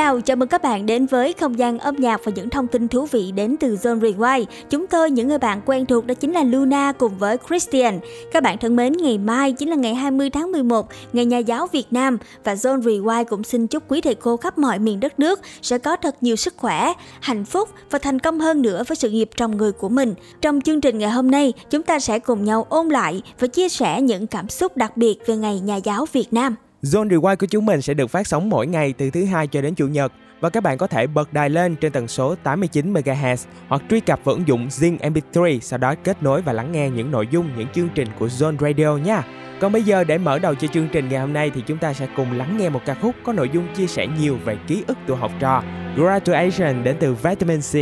chào, chào mừng các bạn đến với không gian âm nhạc và những thông tin thú vị đến từ Zone Rewind. Chúng tôi, những người bạn quen thuộc đó chính là Luna cùng với Christian. Các bạn thân mến, ngày mai chính là ngày 20 tháng 11, ngày Nhà giáo Việt Nam và Zone Rewind cũng xin chúc quý thầy cô khắp mọi miền đất nước sẽ có thật nhiều sức khỏe, hạnh phúc và thành công hơn nữa với sự nghiệp trong người của mình. Trong chương trình ngày hôm nay, chúng ta sẽ cùng nhau ôn lại và chia sẻ những cảm xúc đặc biệt về ngày Nhà giáo Việt Nam. Zone Rewind của chúng mình sẽ được phát sóng mỗi ngày từ thứ hai cho đến chủ nhật và các bạn có thể bật đài lên trên tần số 89 MHz hoặc truy cập vào ứng dụng Zing MP3 sau đó kết nối và lắng nghe những nội dung, những chương trình của Zone Radio nha. Còn bây giờ, để mở đầu cho chương trình ngày hôm nay thì chúng ta sẽ cùng lắng nghe một ca khúc có nội dung chia sẻ nhiều về ký ức tuổi học trò Graduation đến từ Vitamin C.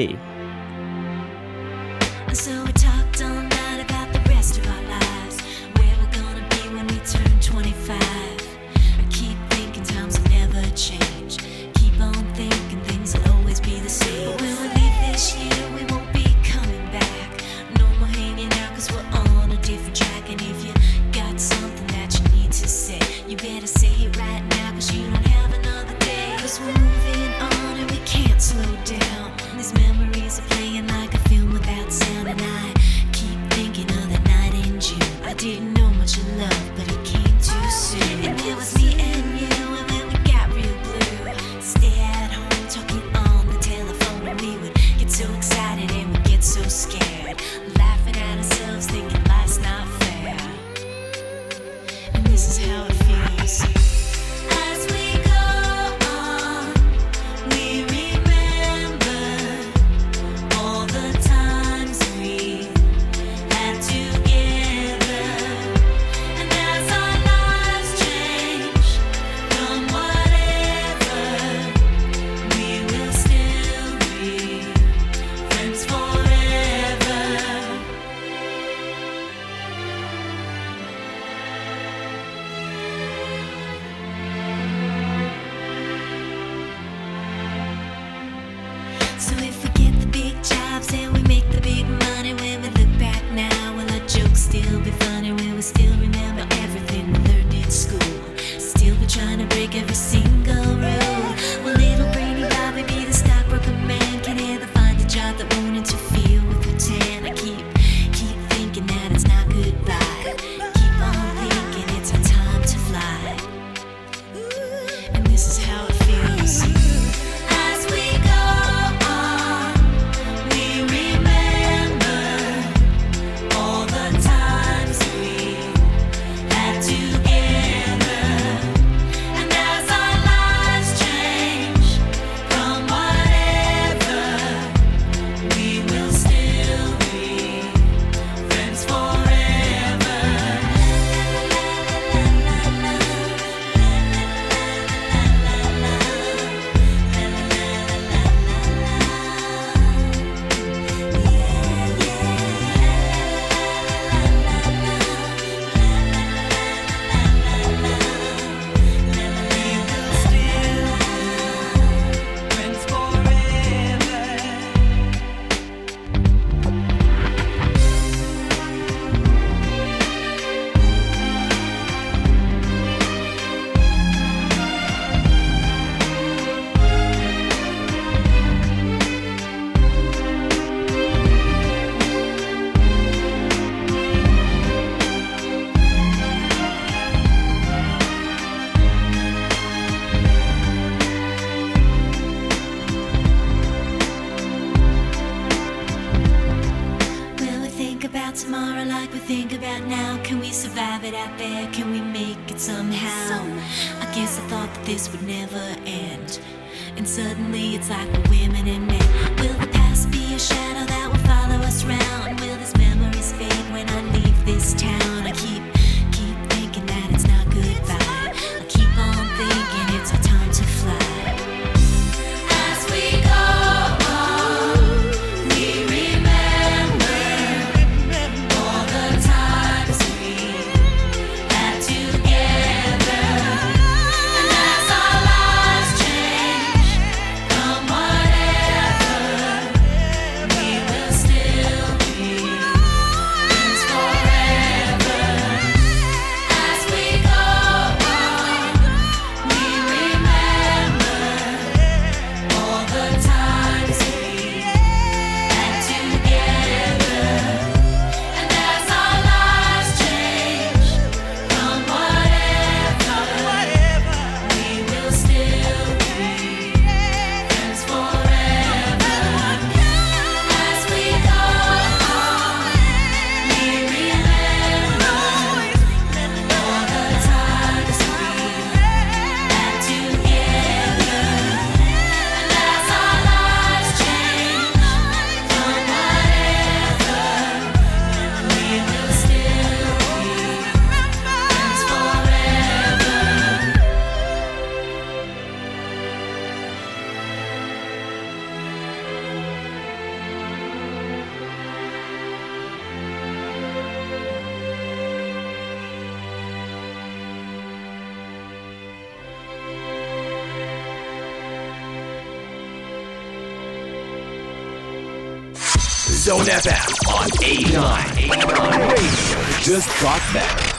Zone FM on 89. 89 Radio just got better.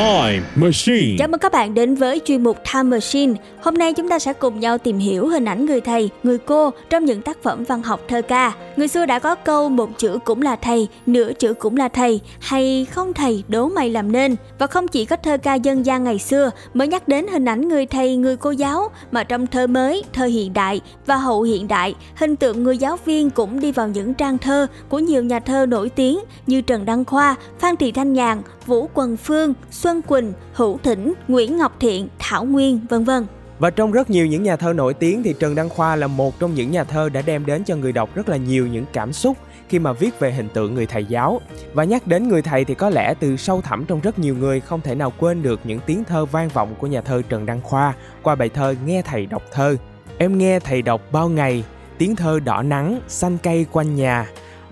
Time Machine. Chào mừng các bạn đến với chuyên mục Time Machine. Hôm nay chúng ta sẽ cùng nhau tìm hiểu hình ảnh người thầy, người cô trong những tác phẩm văn học thơ ca. Người xưa đã có câu một chữ cũng là thầy, nửa chữ cũng là thầy, hay không thầy đố mày làm nên. Và không chỉ có thơ ca dân gian ngày xưa mới nhắc đến hình ảnh người thầy, người cô giáo, mà trong thơ mới, thơ hiện đại và hậu hiện đại, hình tượng người giáo viên cũng đi vào những trang thơ của nhiều nhà thơ nổi tiếng như Trần Đăng Khoa, Phan Thị Thanh Nhàn, Vũ Quần Phương, Xuân Quỳnh, Hữu Thỉnh, Nguyễn Ngọc Thiện, Thảo Nguyên, vân vân. Và trong rất nhiều những nhà thơ nổi tiếng thì Trần Đăng Khoa là một trong những nhà thơ đã đem đến cho người đọc rất là nhiều những cảm xúc khi mà viết về hình tượng người thầy giáo. Và nhắc đến người thầy thì có lẽ từ sâu thẳm trong rất nhiều người không thể nào quên được những tiếng thơ vang vọng của nhà thơ Trần Đăng Khoa qua bài thơ Nghe thầy đọc thơ. Em nghe thầy đọc bao ngày, tiếng thơ đỏ nắng, xanh cây quanh nhà,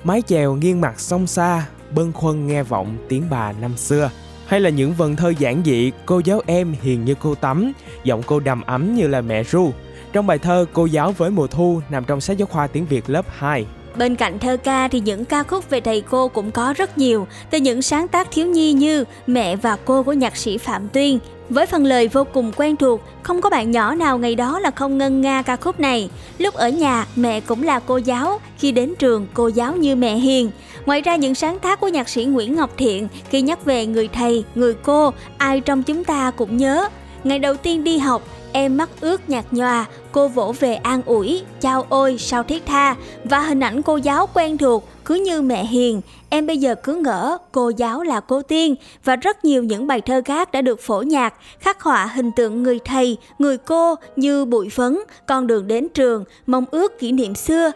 mái chèo nghiêng mặt sông xa, bâng khuâng nghe vọng tiếng bà năm xưa hay là những vần thơ giản dị cô giáo em hiền như cô tắm giọng cô đầm ấm như là mẹ ru trong bài thơ cô giáo với mùa thu nằm trong sách giáo khoa tiếng việt lớp 2 Bên cạnh thơ ca thì những ca khúc về thầy cô cũng có rất nhiều, từ những sáng tác thiếu nhi như Mẹ và cô của nhạc sĩ Phạm Tuyên. Với phần lời vô cùng quen thuộc, không có bạn nhỏ nào ngày đó là không ngân nga ca khúc này. Lúc ở nhà, mẹ cũng là cô giáo, khi đến trường, cô giáo như mẹ hiền. Ngoài ra những sáng tác của nhạc sĩ Nguyễn Ngọc Thiện khi nhắc về người thầy, người cô, ai trong chúng ta cũng nhớ. Ngày đầu tiên đi học, em mắt ướt nhạt nhòa, cô vỗ về an ủi, chao ôi sao thiết tha và hình ảnh cô giáo quen thuộc cứ như mẹ hiền, em bây giờ cứ ngỡ cô giáo là cô tiên và rất nhiều những bài thơ khác đã được phổ nhạc, khắc họa hình tượng người thầy, người cô như bụi phấn, con đường đến trường, mong ước kỷ niệm xưa.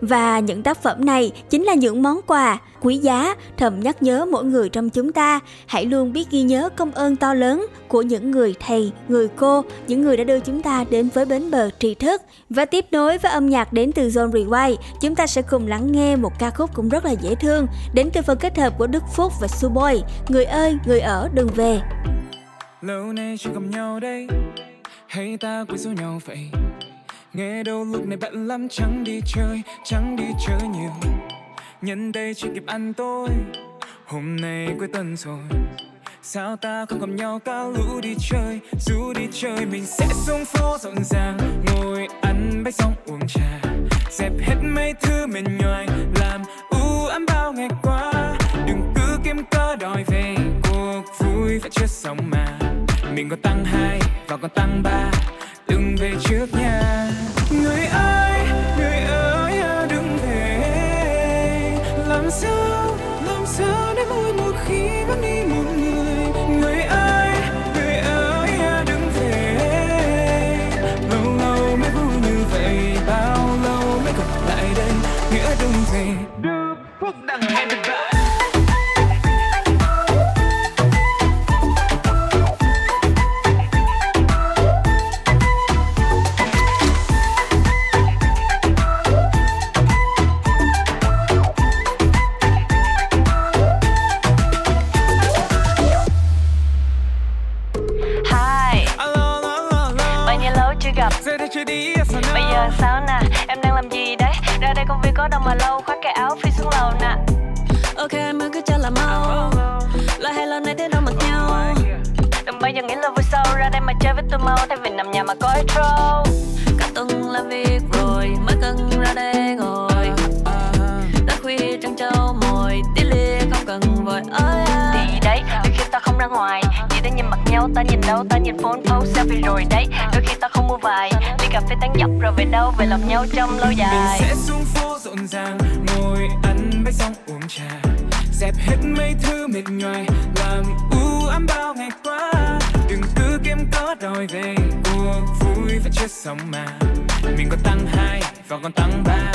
Và những tác phẩm này chính là những món quà quý giá thầm nhắc nhớ mỗi người trong chúng ta hãy luôn biết ghi nhớ công ơn to lớn của những người thầy, người cô, những người đã đưa chúng ta đến với bến bờ tri thức. Và tiếp nối với âm nhạc đến từ Zone Rewind, chúng ta sẽ cùng lắng nghe một ca khúc cũng rất là dễ thương đến từ phần kết hợp của Đức Phúc và Suboy. Người ơi, người ở đừng về. lâu nay chưa gặp nhau đây. Hay ta quên số nhau vậy? Nghe đâu lúc này bận lắm chẳng đi chơi chẳng đi chơi nhiều. Nhân đây chỉ kịp ăn tối. Hôm nay cuối tuần rồi. Sao ta không gặp nhau cả lũ đi chơi? Dù đi chơi mình sẽ xuống phố rộn ràng. Ngồi ăn bánh xong uống trà. Dẹp hết mấy thứ mình nhoài làm ngày qua. Đừng cứ kiếm cớ đòi về, cuộc vui phải chưa xong mà. Mình còn tăng hai và còn tăng ba, đừng về trước nha. Người ơi người ơi à, đừng về. Làm sao làm sao để mỗi một khi vẫn đi một người Phúc intro Cả tuần làm việc rồi Mới cần ra đây ngồi. Đã khuya trăng trâu mồi Tí lia không cần vội ơi à. Thì đấy, đôi khi ta không ra ngoài. Chỉ để nhìn mặt nhau, ta nhìn đâu Ta nhìn phone post selfie rồi đấy. Đôi khi ta không mua vài Ly cà phê tán dọc rồi về đâu Về lòng nhau trong lâu mình dài sẽ xuống phố rộn ràng ngồi ăn bánh xong uống trà. Dẹp hết mấy thứ mệt nhoài vui xong mà. Mình còn tăng hai và còn tăng ba.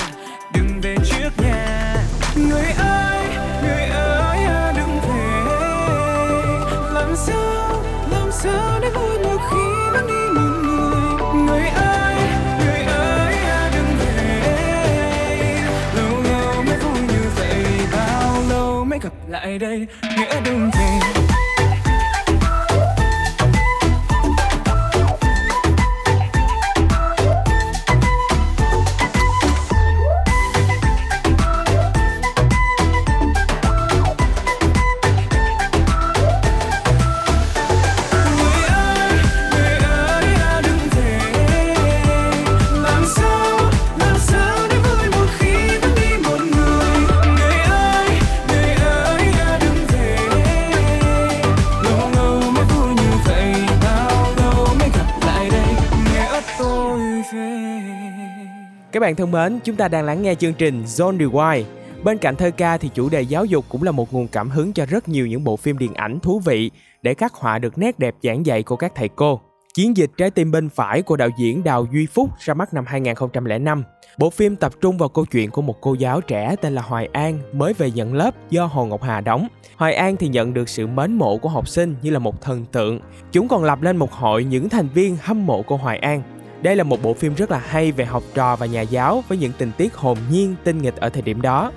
Đừng về trước nhà người ơi người ơi à, đừng về. Làm sao làm sao để vui một khi vẫn đi một người? Người ơi người ơi à, đừng về. Lâu lâu mới vui như vậy, bao lâu mới gặp lại đây? Nghĩa đừng về. Các bạn thân mến, chúng ta đang lắng nghe chương trình Zone Rewind. Bên cạnh thơ ca thì chủ đề giáo dục cũng là một nguồn cảm hứng cho rất nhiều những bộ phim điện ảnh thú vị để khắc họa được nét đẹp giảng dạy của các thầy cô. Chiến dịch Trái tim bên phải của đạo diễn Đào Duy Phúc ra mắt năm 2005. Bộ phim tập trung vào câu chuyện của một cô giáo trẻ tên là Hoài An mới về nhận lớp do Hồ Ngọc Hà đóng. Hoài An thì nhận được sự mến mộ của học sinh như là một thần tượng. Chúng còn lập lên một hội những thành viên hâm mộ cô Hoài An. Đây là một bộ phim rất là hay về học trò và nhà giáo với những tình tiết hồn nhiên, tinh nghịch ở thời điểm đó.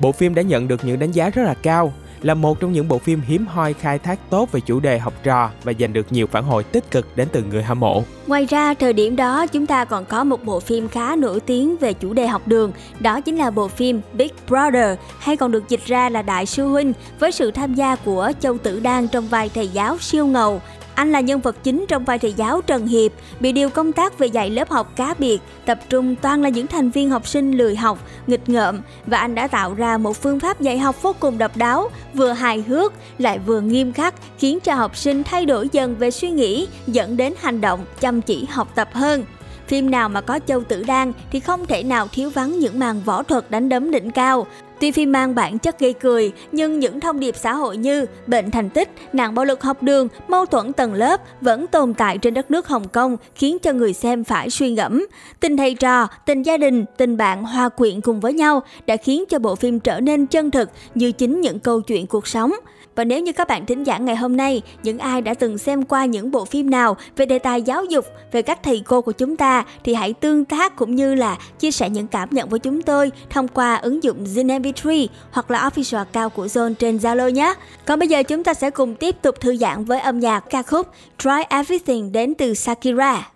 Bộ phim đã nhận được những đánh giá rất là cao, là một trong những bộ phim hiếm hoi khai thác tốt về chủ đề học trò và giành được nhiều phản hồi tích cực đến từ người hâm mộ. Ngoài ra, thời điểm đó chúng ta còn có một bộ phim khá nổi tiếng về chủ đề học đường, đó chính là bộ phim Big Brother, hay còn được dịch ra là Đại sư huynh, với sự tham gia của Châu Tử Đan trong vai thầy giáo siêu ngầu. Anh là nhân vật chính trong vai thầy giáo Trần Hiệp, bị điều công tác về dạy lớp học cá biệt, tập trung toàn là những thành viên học sinh lười học, nghịch ngợm và anh đã tạo ra một phương pháp dạy học vô cùng độc đáo, vừa hài hước lại vừa nghiêm khắc, khiến cho học sinh thay đổi dần về suy nghĩ, dẫn đến hành động chăm chỉ học tập hơn. Phim nào mà có Châu Tử Đan thì không thể nào thiếu vắng những màn võ thuật đánh đấm đỉnh cao. Tuy phim mang bản chất gây cười, nhưng những thông điệp xã hội như bệnh thành tích, nạn bạo lực học đường, mâu thuẫn tầng lớp vẫn tồn tại trên đất nước Hồng Kông, khiến cho người xem phải suy ngẫm. Tình thầy trò, tình gia đình, tình bạn hòa quyện cùng với nhau đã khiến cho bộ phim trở nên chân thực như chính những câu chuyện cuộc sống. Và nếu như các bạn thính giả ngày hôm nay, những ai đã từng xem qua những bộ phim nào về đề tài giáo dục, về các thầy cô của chúng ta thì hãy tương tác cũng như là chia sẻ những cảm nhận với chúng tôi thông qua ứng dụng Zin MP3 hoặc là official account của Zone trên Zalo nhé. Còn bây giờ chúng ta sẽ cùng tiếp tục thư giãn với âm nhạc ca khúc Try Everything đến từ Shakira.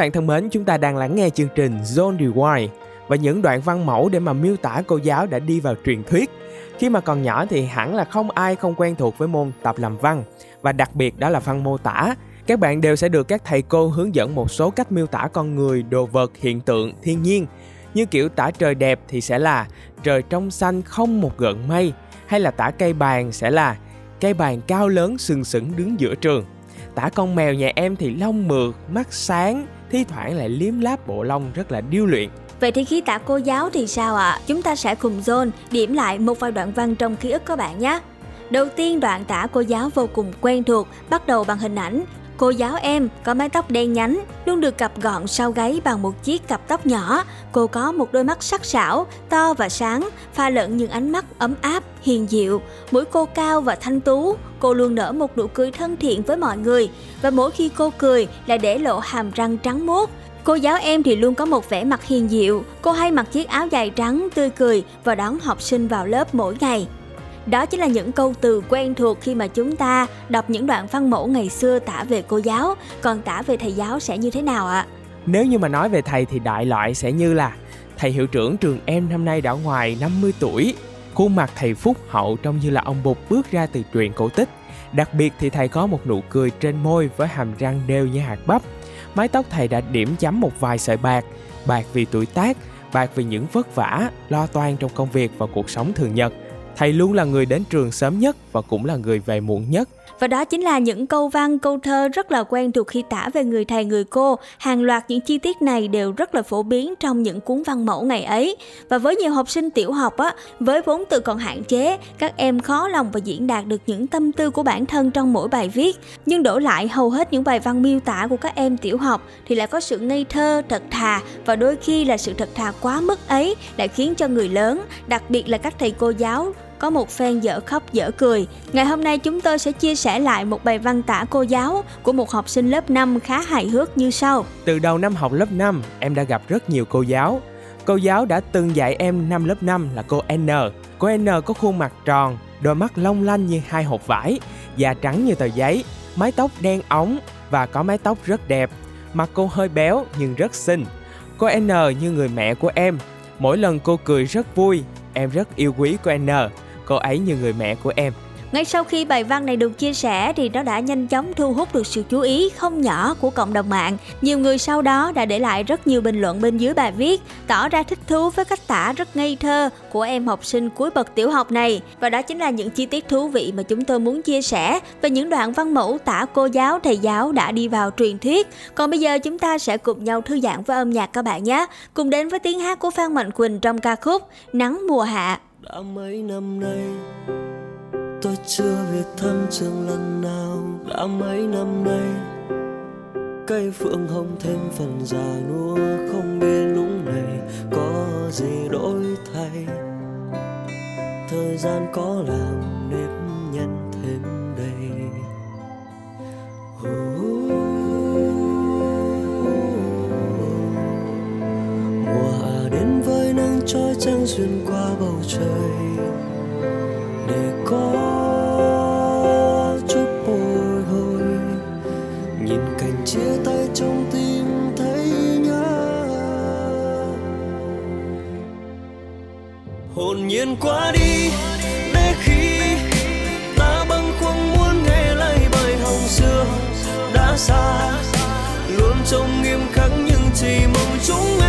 Bạn thân mến, chúng ta đang lắng nghe chương trình Zone Rewind và những đoạn văn mẫu để mà miêu tả cô giáo đã đi vào truyền thuyết. Khi mà còn nhỏ thì hẳn là không ai không quen thuộc với môn tập làm văn và đặc biệt đó là văn mô tả. Các bạn đều sẽ được các thầy cô hướng dẫn một số cách miêu tả con người, đồ vật, hiện tượng, thiên nhiên. Như kiểu tả trời đẹp thì sẽ là trời trong xanh không một gợn mây hay là tả cây bàn sẽ là cây bàn cao lớn sừng sững đứng giữa trường. Tả con mèo nhà em thì lông mượt, mắt sáng, thi thoảng lại liếm láp bộ lông rất là điêu luyện. Vậy thì khi tả cô giáo thì sao ạ? Chúng ta sẽ cùng Zone điểm lại một vài đoạn văn trong ký ức các bạn nhé. Đầu tiên đoạn tả cô giáo vô cùng quen thuộc, bắt đầu bằng hình ảnh. Cô giáo em có mái tóc đen nhánh, luôn được cặp gọn sau gáy bằng một chiếc cặp tóc nhỏ. Cô có một đôi mắt sắc sảo, to và sáng, pha lẫn những ánh mắt ấm áp, hiền dịu. Mũi cô cao và thanh tú, cô luôn nở một nụ cười thân thiện với mọi người. Và mỗi khi cô cười lại để lộ hàm răng trắng muốt, Cô giáo em thì luôn có một vẻ mặt hiền dịu, cô hay mặc chiếc áo dài trắng tươi cười và đón học sinh vào lớp mỗi ngày. Đó chính là những câu từ quen thuộc khi mà chúng ta đọc những đoạn văn mẫu ngày xưa tả về cô giáo, còn tả về thầy giáo sẽ như thế nào ạ? Nếu như mà nói về thầy thì đại loại sẽ như là thầy hiệu trưởng trường em năm nay đã ngoài 50 tuổi. Khuôn mặt thầy phúc hậu trông như là ông bụt bước ra từ truyện cổ tích. Đặc biệt thì thầy có một nụ cười trên môi với hàm răng đều như hạt bắp. Mái tóc thầy đã điểm chấm một vài sợi bạc, bạc vì tuổi tác, bạc vì những vất vả, lo toan trong công việc và cuộc sống thường nhật. Thầy luôn là người đến trường sớm nhất và cũng là người về muộn nhất. Và đó chính là những câu văn, câu thơ rất là quen thuộc khi tả về người thầy người cô. Hàng loạt những chi tiết này đều rất là phổ biến trong những cuốn văn mẫu ngày ấy. Và với nhiều học sinh tiểu học á, với vốn từ còn hạn chế, các em khó lòng và diễn đạt được những tâm tư của bản thân trong mỗi bài viết. Nhưng đổi lại hầu hết những bài văn miêu tả của các em tiểu học thì lại có sự ngây thơ, thật thà và đôi khi là sự thật thà quá mức ấy lại khiến cho người lớn, đặc biệt là các thầy cô giáo có một phen dở khóc dở cười. Ngày hôm nay chúng tôi sẽ chia sẻ lại một bài văn tả cô giáo của một học sinh lớp 5 khá hài hước như sau. Từ đầu năm học lớp 5, em đã gặp rất nhiều cô giáo. Cô giáo đã từng dạy em năm lớp 5 là cô N. Cô N có khuôn mặt tròn, đôi mắt long lanh như hai hộp vải, da trắng như tờ giấy, mái tóc đen óng và có mái tóc rất đẹp. Mặt cô hơi béo nhưng rất xinh. Cô N như người mẹ của em. Mỗi lần cô cười rất vui, em rất yêu quý cô N. Cô ấy như người mẹ của em. Ngay sau khi bài văn này được chia sẻ thì nó đã nhanh chóng thu hút được sự chú ý không nhỏ của cộng đồng mạng. Nhiều người sau đó đã để lại rất nhiều bình luận bên dưới bài viết, tỏ ra thích thú với cách tả rất ngây thơ của em học sinh cuối bậc tiểu học này. Và đó chính là những chi tiết thú vị mà chúng tôi muốn chia sẻ về những đoạn văn mẫu tả cô giáo, thầy giáo đã đi vào truyền thuyết. Còn bây giờ chúng ta sẽ cùng nhau thư giãn với âm nhạc các bạn nhé. Cùng đến với tiếng hát của Phan Mạnh Quỳnh trong ca khúc Nắng mùa hạ đã mấy năm nay. Tôi chưa về thăm trường lần nào đã mấy năm nay. Cây phượng hồng thêm phần già nua không biết lúc này có gì đổi thay. Thời gian có làm trôi nắng xuyên qua bầu trời để có chút bồi hồi nhìn cảnh chia tay trong tim thấy nhớ hồn nhiên qua đi để khi ta bâng khuâng muốn nghe lại bài hồng xưa đã xa luôn trông nghiêm khắc nhưng chỉ mong chúng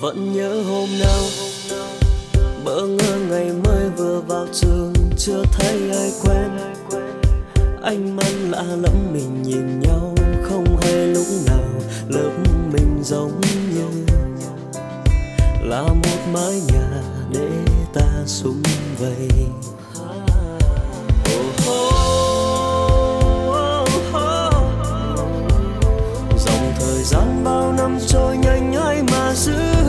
vẫn nhớ hôm nào? Bỡ ngỡ ngày mới vừa vào trường, chưa thấy ai quen. Anh mắt lạ lẫm mình nhìn nhau, không hay lúc nào lớp mình giống như là một mái nhà để ta sum vầy dòng thời gian bao năm trôi nhanh ai mà giữ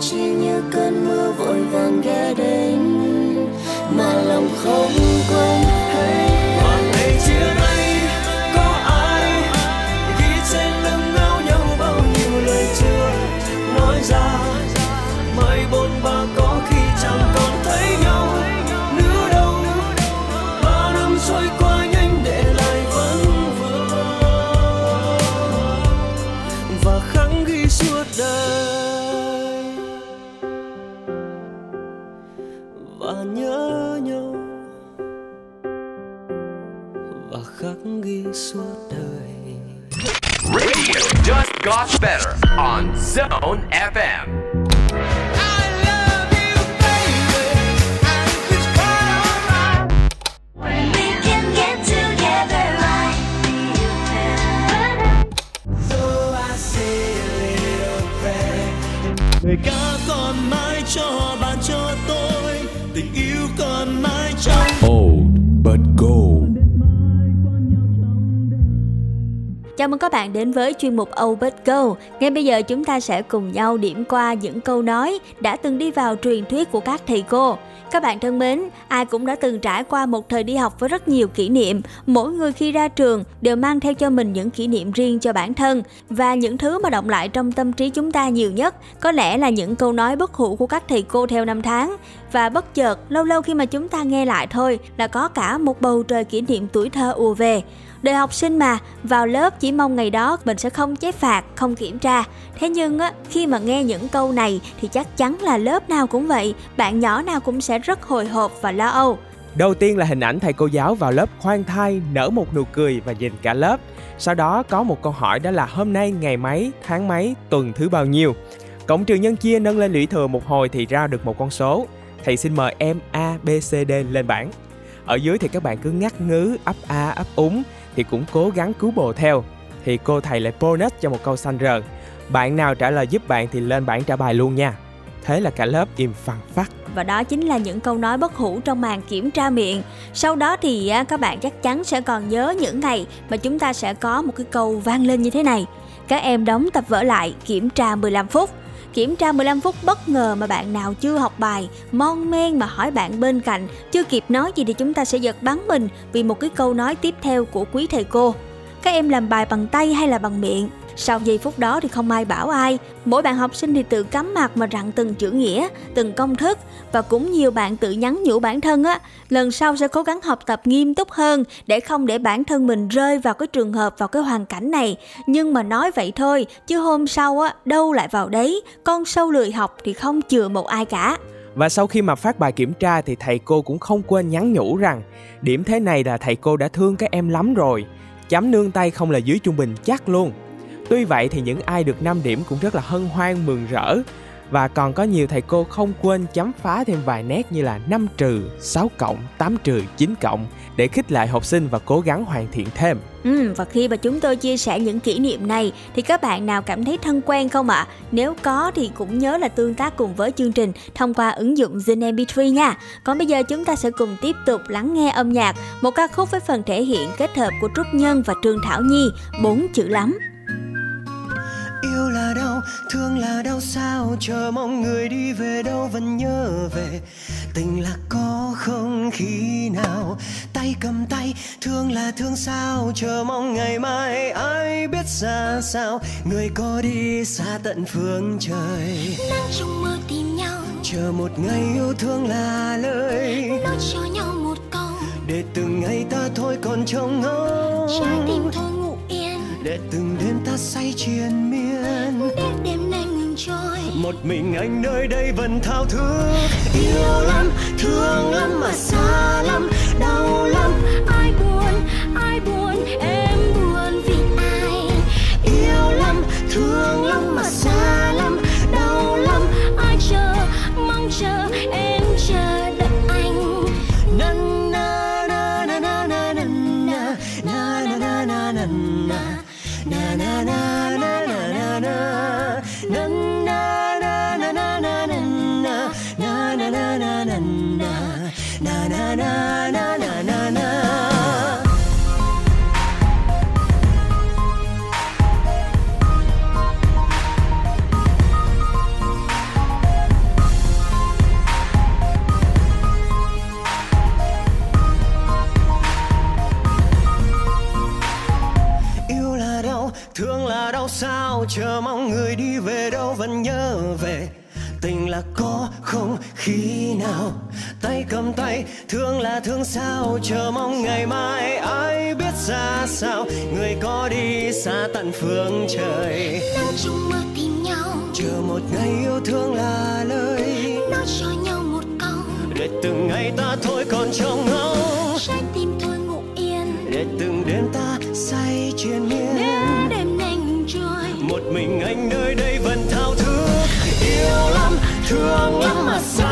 chỉ như cơn mưa vội vàng ghé đến mà lòng không đến với chuyên mục Oh Go. Ngay bây giờ chúng ta sẽ cùng nhau điểm qua những câu nói đã từng đi vào truyền thuyết của các thầy cô. Các bạn thân mến, ai cũng đã từng trải qua một thời đi học với rất nhiều kỷ niệm. Mỗi người khi ra trường đều mang theo cho mình những kỷ niệm riêng cho bản thân. Và những thứ mà động lại trong tâm trí chúng ta nhiều nhất có lẽ là những câu nói bất hủ của các thầy cô theo năm tháng. Và bất chợt, lâu lâu khi mà chúng ta nghe lại thôi là có cả một bầu trời kỷ niệm tuổi thơ ùa về. Đời học sinh mà, vào lớp chỉ mong ngày đó mình sẽ không chế phạt, không kiểm tra. Thế nhưng á, khi mà nghe những câu này thì chắc chắn là lớp nào cũng vậy, bạn nhỏ nào cũng sẽ rất hồi hộp và lo âu. Đầu tiên là hình ảnh thầy cô giáo vào lớp khoan thai, nở một nụ cười và nhìn cả lớp. Sau đó có một câu hỏi đó là hôm nay ngày mấy, tháng mấy, tuần thứ bao nhiêu. Cộng trừ nhân chia nâng lên lũy thừa một hồi thì ra được một con số. Thầy xin mời em A, B, C, D lên bảng. Ở dưới thì các bạn cứ ngắt ngứ, ấp a, ấp úng thì cũng cố gắng cứu bồ theo. Thì cô thầy lại bonus cho một câu xanh rờn. Bạn nào trả lời giúp bạn thì lên bảng trả bài luôn nha. Thế là cả lớp im phăng phắc. Và đó chính là những câu nói bất hủ trong màn kiểm tra miệng. Sau đó thì các bạn chắc chắn sẽ còn nhớ những ngày mà chúng ta sẽ có một cái câu vang lên như thế này. Các em đóng tập vở lại kiểm tra 15 phút. Kiểm tra 15 phút bất ngờ mà bạn nào chưa học bài, mon men mà hỏi bạn bên cạnh, chưa kịp nói gì thì chúng ta sẽ giật bắn mình vì một cái câu nói tiếp theo của quý thầy cô. Các em làm bài bằng tay hay là bằng miệng? Sau giây phút đó thì không ai bảo ai, mỗi bạn học sinh thì tự cắm mặt mà rặn từng chữ nghĩa, từng công thức và cũng nhiều bạn tự nhắn nhủ bản thân á, lần sau sẽ cố gắng học tập nghiêm túc hơn để không để bản thân mình rơi vào cái trường hợp vào cái hoàn cảnh này. Nhưng mà nói vậy thôi, chứ hôm sau á đâu lại vào đấy, con sâu lười học thì không chừa một ai cả. Và sau khi mà phát bài kiểm tra thì thầy cô cũng không quên nhắn nhủ rằng điểm thế này là thầy cô đã thương các em lắm rồi. Chấm nương tay không là dưới trung bình chắc luôn. Tuy vậy thì những ai được 5 điểm cũng rất là hân hoan mừng rỡ và còn có nhiều thầy cô không quên chấm phá thêm vài nét như là 5 trừ, 6 cộng, 8 trừ, 9 cộng để khích lại học sinh và cố gắng hoàn thiện thêm. Ừ, và khi mà chúng tôi chia sẻ những kỷ niệm này thì các bạn nào cảm thấy thân quen không ạ? Nếu có thì cũng nhớ là tương tác cùng với chương trình thông qua ứng dụng Zin MP3 nha. Còn bây giờ chúng ta sẽ cùng tiếp tục lắng nghe âm nhạc, một ca khúc với phần thể hiện kết hợp của Trúc Nhân và Trương Thảo Nhi, bốn chữ lắm. Yêu là đau, thương là đau sao Chờ mong người đi về đâu vẫn nhớ về? Tình là có không khi nào? Tay cầm tay, thương là thương sao Chờ mong ngày mai? Ai biết ra sao? Người có đi xa tận phương trời. Nắng trong mơ tìm nhau. Chờ một ngày yêu thương là lời. Nói cho nhau một câu. Để từng ngày ta thôi còn trông ngóng. Trái tim thôi ngủ yên Để từng đêm ta say triền miên. Đêm nay ngừng trôi. Một mình anh nơi đây vẫn thao thức. Yêu lắm thương lắm mà xa lắm. Đau lắm ai buồn ai buồn em buồn vì ai? Yêu lắm thương lắm mà xa lắm thương là thương sao chờ mong ngày mai ai biết ra sao. Người có đi xa tận phương trời. Nắng trong mơ tìm nhau. Chờ một ngày yêu thương là lời. Nói cho nhau một câu. Để từng ngày ta thôi còn trông ngóng trái tim thôi ngủ yên. Để từng đêm ta say triền miên. Để đêm ngừng trôi. Một mình anh nơi đây vẫn thao thức. Yêu lắm thương lắm mà xa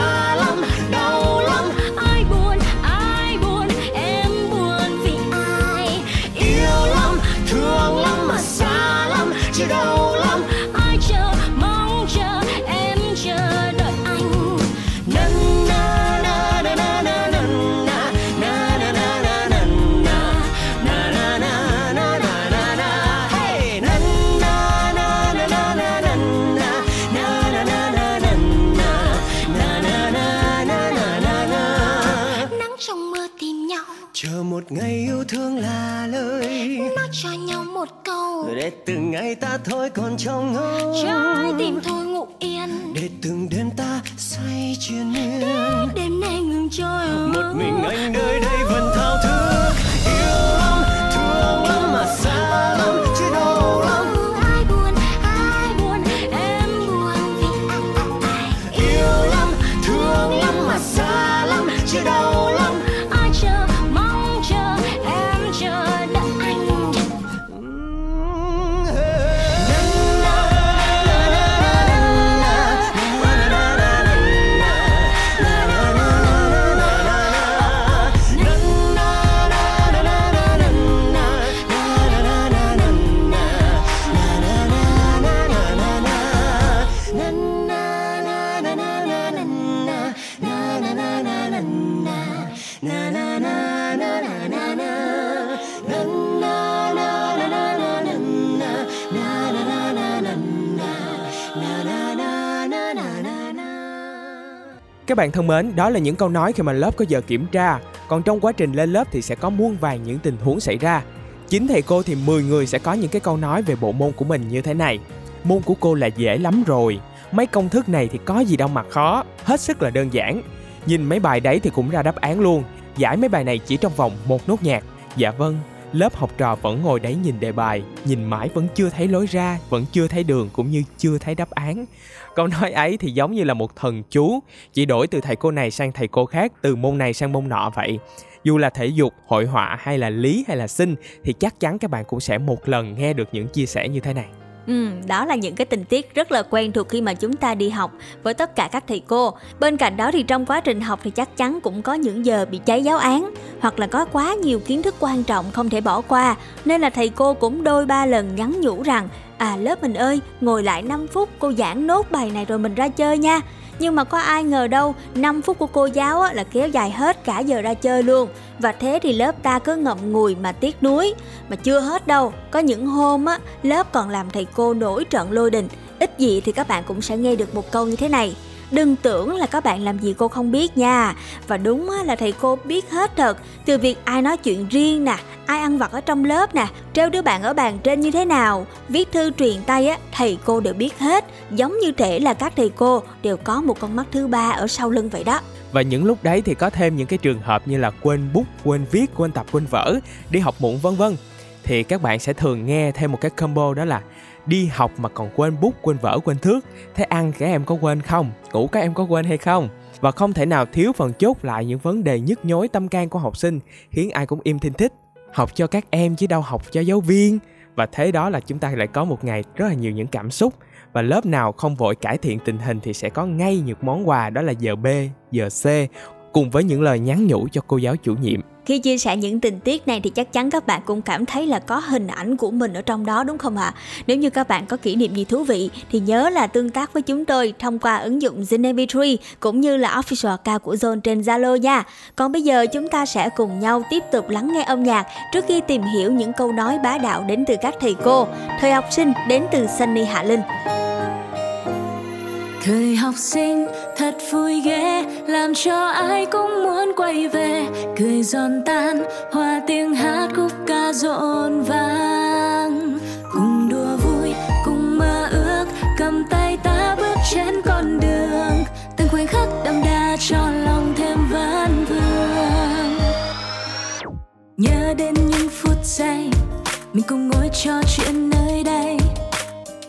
Các bạn thân mến, đó là những câu nói khi mà lớp có giờ kiểm tra. Còn trong quá trình lên lớp thì sẽ có muôn vàn những tình huống xảy ra. Chính thầy cô thì 10 người sẽ có những cái câu nói về bộ môn của mình như thế này. Môn của cô là dễ lắm rồi. Mấy công thức này thì có gì đâu mà khó. Hết sức là đơn giản. Nhìn mấy bài đấy thì cũng ra đáp án luôn. Giải mấy bài này chỉ trong vòng một nốt nhạc. Dạ vâng, lớp học trò vẫn ngồi đấy nhìn đề bài, nhìn mãi vẫn chưa thấy lối ra, vẫn chưa thấy đường cũng như chưa thấy đáp án. Câu nói ấy thì giống như là một thần chú, chỉ đổi từ thầy cô này sang thầy cô khác, từ môn này sang môn nọ vậy. Dù là thể dục, hội họa hay là lý hay là sinh thì chắc chắn các bạn cũng sẽ một lần nghe được những chia sẻ như thế này. Ừ, đó là những cái tình tiết rất là quen thuộc khi mà chúng ta đi học với tất cả các thầy cô. Bên cạnh đó thì trong quá trình học thì chắc chắn cũng có những giờ bị cháy giáo án hoặc là có quá nhiều kiến thức quan trọng không thể bỏ qua. Nên là thầy cô cũng đôi ba lần nhắn nhủ rằng À lớp mình ơi, ngồi lại 5 phút cô giảng nốt bài này rồi mình ra chơi nha. Nhưng mà có ai ngờ đâu 5 phút của cô giáo là kéo dài hết cả giờ ra chơi luôn. Và thế thì lớp ta cứ ngậm ngùi mà tiếc nuối. Mà chưa hết đâu Có những hôm á, lớp còn làm thầy cô nổi trận lôi đình. Ít gì thì các bạn cũng sẽ nghe được một câu như thế này. Đừng tưởng là các bạn làm gì cô không biết nha. Và đúng là thầy cô biết hết thật. Từ việc ai nói chuyện riêng nè Ai ăn vặt ở trong lớp nè Treo đứa bạn ở bàn trên như thế nào Viết thư truyền tay á, thầy cô đều biết hết. Giống như thể là các thầy cô đều có một con mắt thứ ba ở sau lưng vậy đó. Và những lúc đấy thì có thêm những cái trường hợp như là quên bút, quên viết, quên tập, quên vở, đi học muộn vân vân. Thì các bạn sẽ thường nghe thêm một cái combo đó là đi học mà còn quên bút, quên vở, quên thước. Thế ăn các em có quên không? Ngủ các em có quên hay không? Và không thể nào thiếu phần chốt lại những vấn đề nhức nhối tâm can của học sinh khiến ai cũng im thinh thích. Học cho các em chứ đâu học cho giáo viên. Và thế đó là chúng ta lại có một ngày rất là nhiều những cảm xúc và lớp nào không vội cải thiện tình hình thì sẽ có ngay những món quà đó là giờ B, giờ C cùng với những lời nhắn nhủ cho cô giáo chủ nhiệm. Khi chia sẻ những tình tiết này thì chắc chắn các bạn cũng cảm thấy là có hình ảnh của mình ở trong đó, đúng không ạ? Nếu như các bạn có kỷ niệm gì thú vị thì nhớ là tương tác với chúng tôi thông qua ứng dụng Zin MP3 cũng như là official account của Zone trên Zalo nha. Còn bây giờ chúng ta sẽ cùng nhau tiếp tục lắng nghe âm nhạc trước khi tìm hiểu những câu nói bá đạo đến từ các thầy cô. Thời học sinh đến từ Sunny Hạ Linh. Thời học sinh thật vui ghê Làm cho ai cũng muốn quay về. Cười giòn tan Hòa tiếng hát khúc ca rộn vang. Cùng đùa vui, cùng mơ ước Cầm tay ta bước trên con đường. Từng khoảnh khắc đậm đà cho lòng thêm vấn vương. Nhớ đến những phút giây Mình cùng ngồi trò chuyện nơi đây.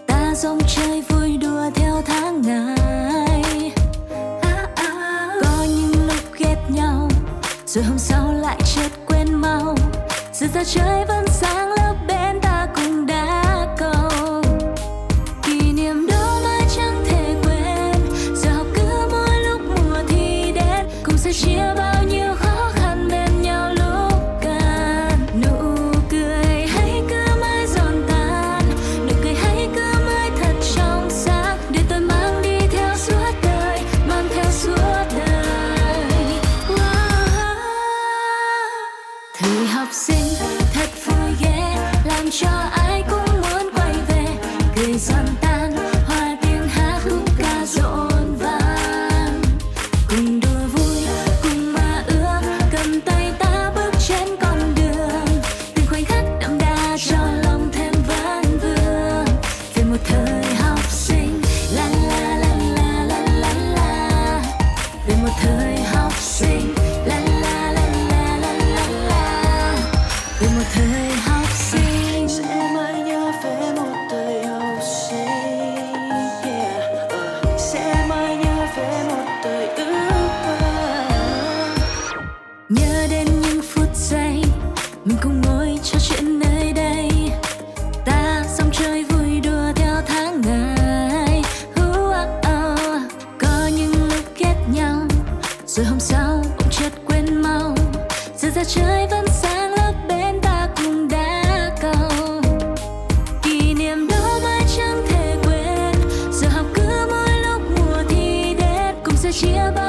Ta dòng chơi vui đùa theo tháng ngày. Rồi hôm sau lại chợt quên mau. Giờ ra trời vẫn sáng lên chia bao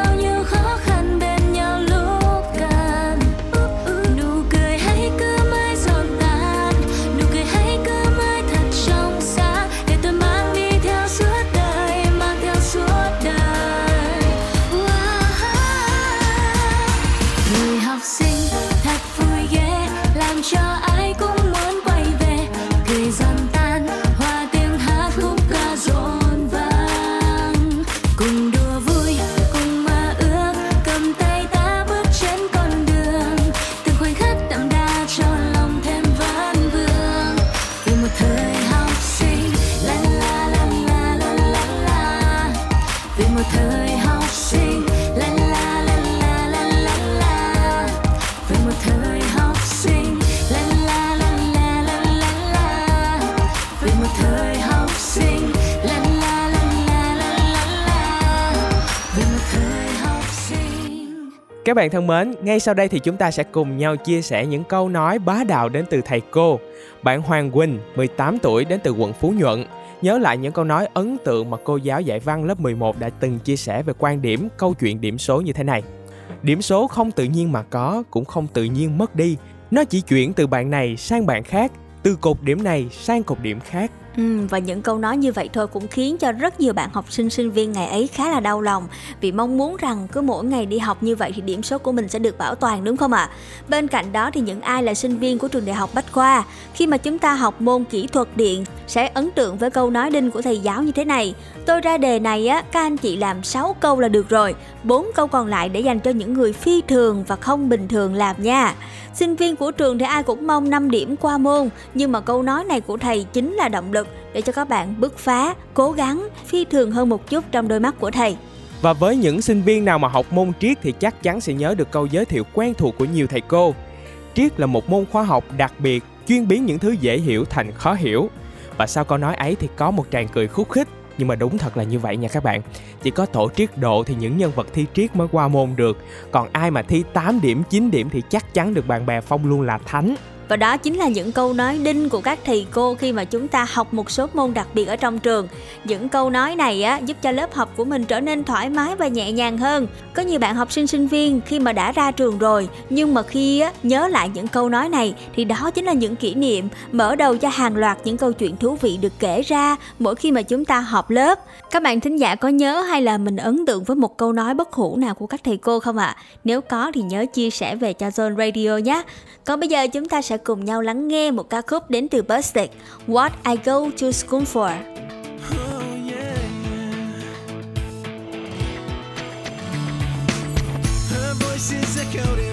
Các bạn thân mến, ngay sau đây thì chúng ta sẽ cùng nhau chia sẻ những câu nói bá đạo đến từ thầy cô. Bạn Hoàng Quỳnh, 18 tuổi đến từ quận Phú Nhuận. nhớ lại những câu nói ấn tượng mà cô giáo dạy văn lớp 11 đã từng chia sẻ về quan điểm câu chuyện điểm số như thế này. Điểm số không tự nhiên mà có, cũng không tự nhiên mất đi. Nó chỉ chuyển từ bạn này sang bạn khác, từ cột điểm này sang cột điểm khác. Ừ, và những câu nói như vậy thôi cũng khiến cho rất nhiều bạn học sinh sinh viên ngày ấy khá là đau lòng vì mong muốn rằng cứ mỗi ngày đi học như vậy thì điểm số của mình sẽ được bảo toàn đúng không ạ? À? Bên cạnh đó thì những ai là sinh viên của trường đại học Bách Khoa khi mà chúng ta học môn kỹ thuật điện sẽ ấn tượng với câu nói đinh của thầy giáo như thế này tôi ra đề này á các anh chị làm 6 câu là được rồi bốn câu còn lại để dành cho những người phi thường và không bình thường làm nha sinh viên của trường thì ai cũng mong 5 điểm qua môn nhưng mà câu nói này của thầy chính là động lực để cho các bạn bứt phá cố gắng phi thường hơn một chút trong đôi mắt của thầy Và với những sinh viên nào mà học môn triết thì chắc chắn sẽ nhớ được câu giới thiệu quen thuộc của nhiều thầy cô. Triết là một môn khoa học đặc biệt, chuyên biến những thứ dễ hiểu thành khó hiểu. Và sau câu nói ấy thì có một tràng cười khúc khích, nhưng mà đúng thật là như vậy nha các bạn. Chỉ có tổ triết độ thì những nhân vật thi triết mới qua môn được, còn ai mà thi 8 điểm, 9 điểm thì chắc chắn được bạn bè phong luôn là thánh. Và đó chính là những câu nói đinh của các thầy cô khi mà chúng ta học một số môn đặc biệt ở trong trường. Những câu nói này á giúp cho lớp học của mình trở nên thoải mái và nhẹ nhàng hơn. Có nhiều bạn học sinh sinh viên khi mà đã ra trường rồi, nhưng mà khi á nhớ lại những câu nói này thì đó chính là những kỷ niệm mở đầu cho hàng loạt những câu chuyện thú vị được kể ra mỗi khi mà chúng ta họp lớp. Các bạn thính giả có nhớ hay là mình ấn tượng với một câu nói bất hủ nào của các thầy cô không ạ? À? Nếu có thì nhớ chia sẻ về cho Zone Radio nhé. Còn bây giờ chúng ta sẽ cùng nhau lắng nghe một ca khúc đến từ Busted, What I Go to School For. Her voice is echoed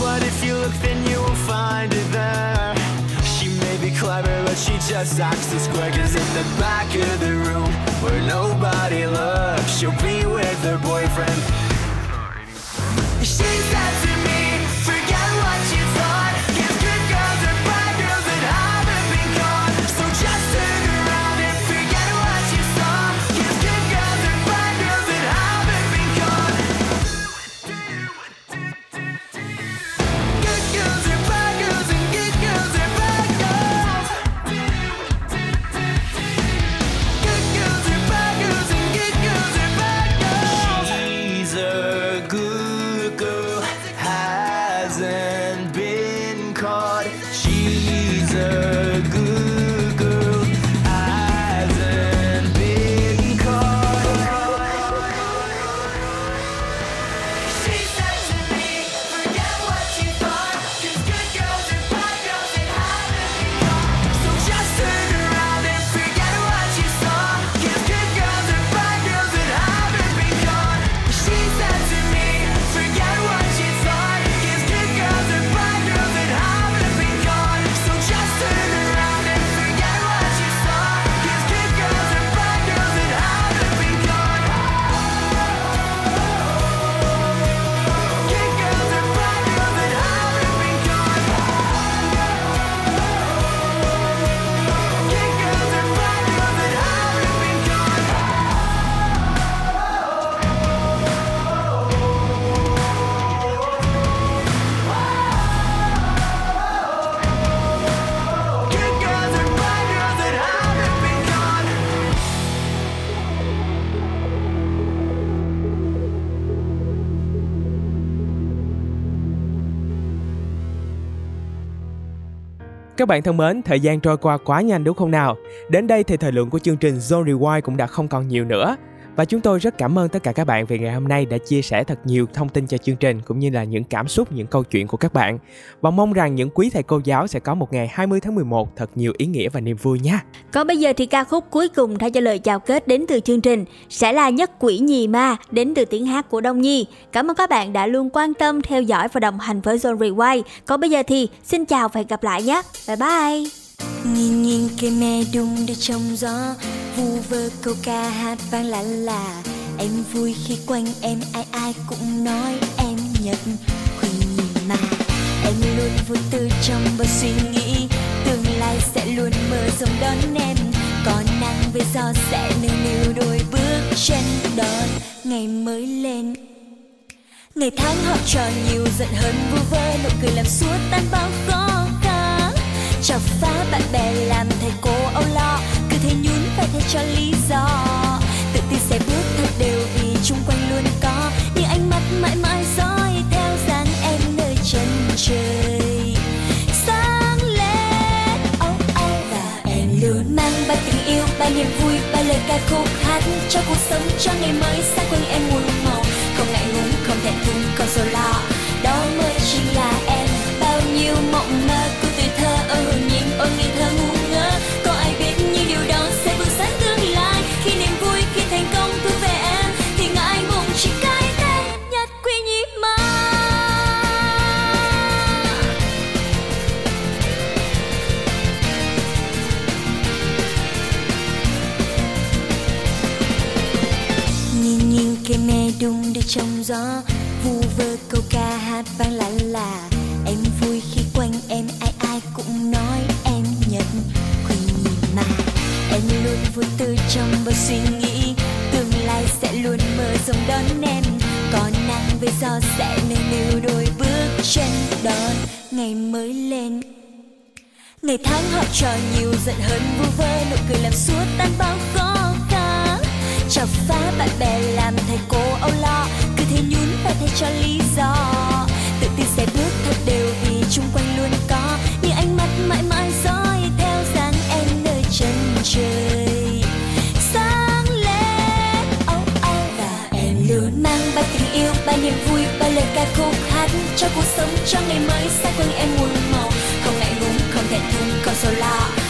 But if you look, then you will find it there. She may be clever, but she just acts a square. Cause in the back of the room, where nobody looks, she'll be with her boyfriend. Các bạn thân mến, thời gian trôi qua quá nhanh đúng không nào? Đến đây thì thời lượng của chương trình Zone Rewind cũng đã không còn nhiều nữa. Và chúng tôi rất cảm ơn tất cả các bạn vì ngày hôm nay đã chia sẻ thật nhiều thông tin cho chương trình cũng như là những cảm xúc, những câu chuyện của các bạn. Và mong rằng những quý thầy cô giáo sẽ có một ngày 20 tháng 11 thật nhiều ý nghĩa và niềm vui nha. Còn bây giờ thì ca khúc cuối cùng thay cho lời chào kết đến từ chương trình sẽ là Nhất Quỷ Nhì Ma đến từ tiếng hát của Đông Nhi. Cảm ơn các bạn đã luôn quan tâm, theo dõi và đồng hành với Zone Rewind. Còn bây giờ thì xin chào và hẹn gặp lại nhé. Bye bye. Nhìn nhìn cây me đung đưa trong gió, Vu vơ câu ca hát vang lạ lạ. Em vui khi quanh em ai ai cũng nói em nhận Quỳ nhìn mà. Em luôn vô tư trong bao suy nghĩ, Tương lai sẽ luôn mơ rộng đón em. Còn nắng với gió sẽ nâng niu đôi bước chân đón Ngày mới lên. Ngày tháng học trò nhiều giận hơn vu vơ Nụ cười làm suốt tan bao khó. Chọc phá bạn bè làm thầy cô âu lo. Cứ thế nhún vai thay cho lý do. Tự tin sẽ bước thật đều vì chung quanh luôn có Những ánh mắt mãi mãi dõi theo dáng em nơi chân trời. Sáng lên oh oh Và em luôn mang bao tình yêu, bao niềm vui, bao lời ca khúc hát cho cuộc sống cho ngày mới. Xa quanh em muôn màu không ngại ngùng không thẹn thùng còn rồi trong gió. Vu vơ câu ca hát vang lạ là em vui khi quanh em ai ai cũng nói em nhận. Quỳ nhìn mà, em luôn vui tươi trong bao suy nghĩ. Tương lai sẽ luôn mơ rộng đón em. Có nắng với gió sẽ nâng niu đôi bước chân đón. Ngày mới lên. Ngày tháng học trò nhiều giận hơn vu vơ nụ cười làm suốt tan bao khó khăn. Chọc phá bạn bè làm thầy cô âu lo thay cho lý do. Tự tin sẽ bước thật đều vì chung quanh luôn có như ánh mắt mãi mãi dõi theo dáng em nơi chân trời. Sáng lên oh oh và em luôn mang bao tình yêu, bao niềm vui, bao lời ca khúc hát cho cuộc sống, cho ngày mới. Xa quanh em muôn màu, không ngại ngùng, không thẹn thùng, không sầu lo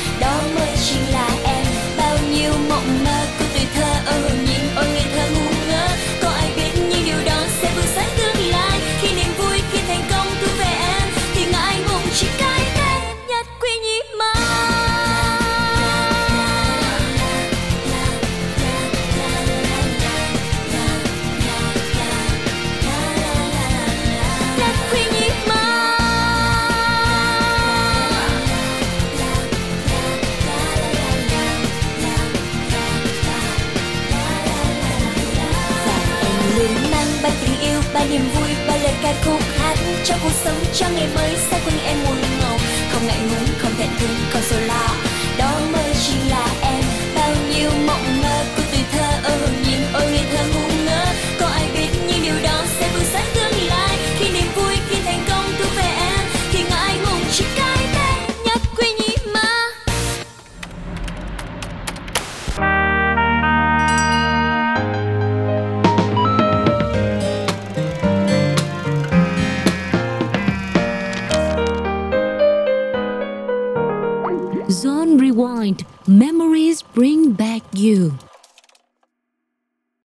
khúc hát cho cuộc sống, cho ngày mới sẽ quanh em muôn màu? Không ngại ngùng.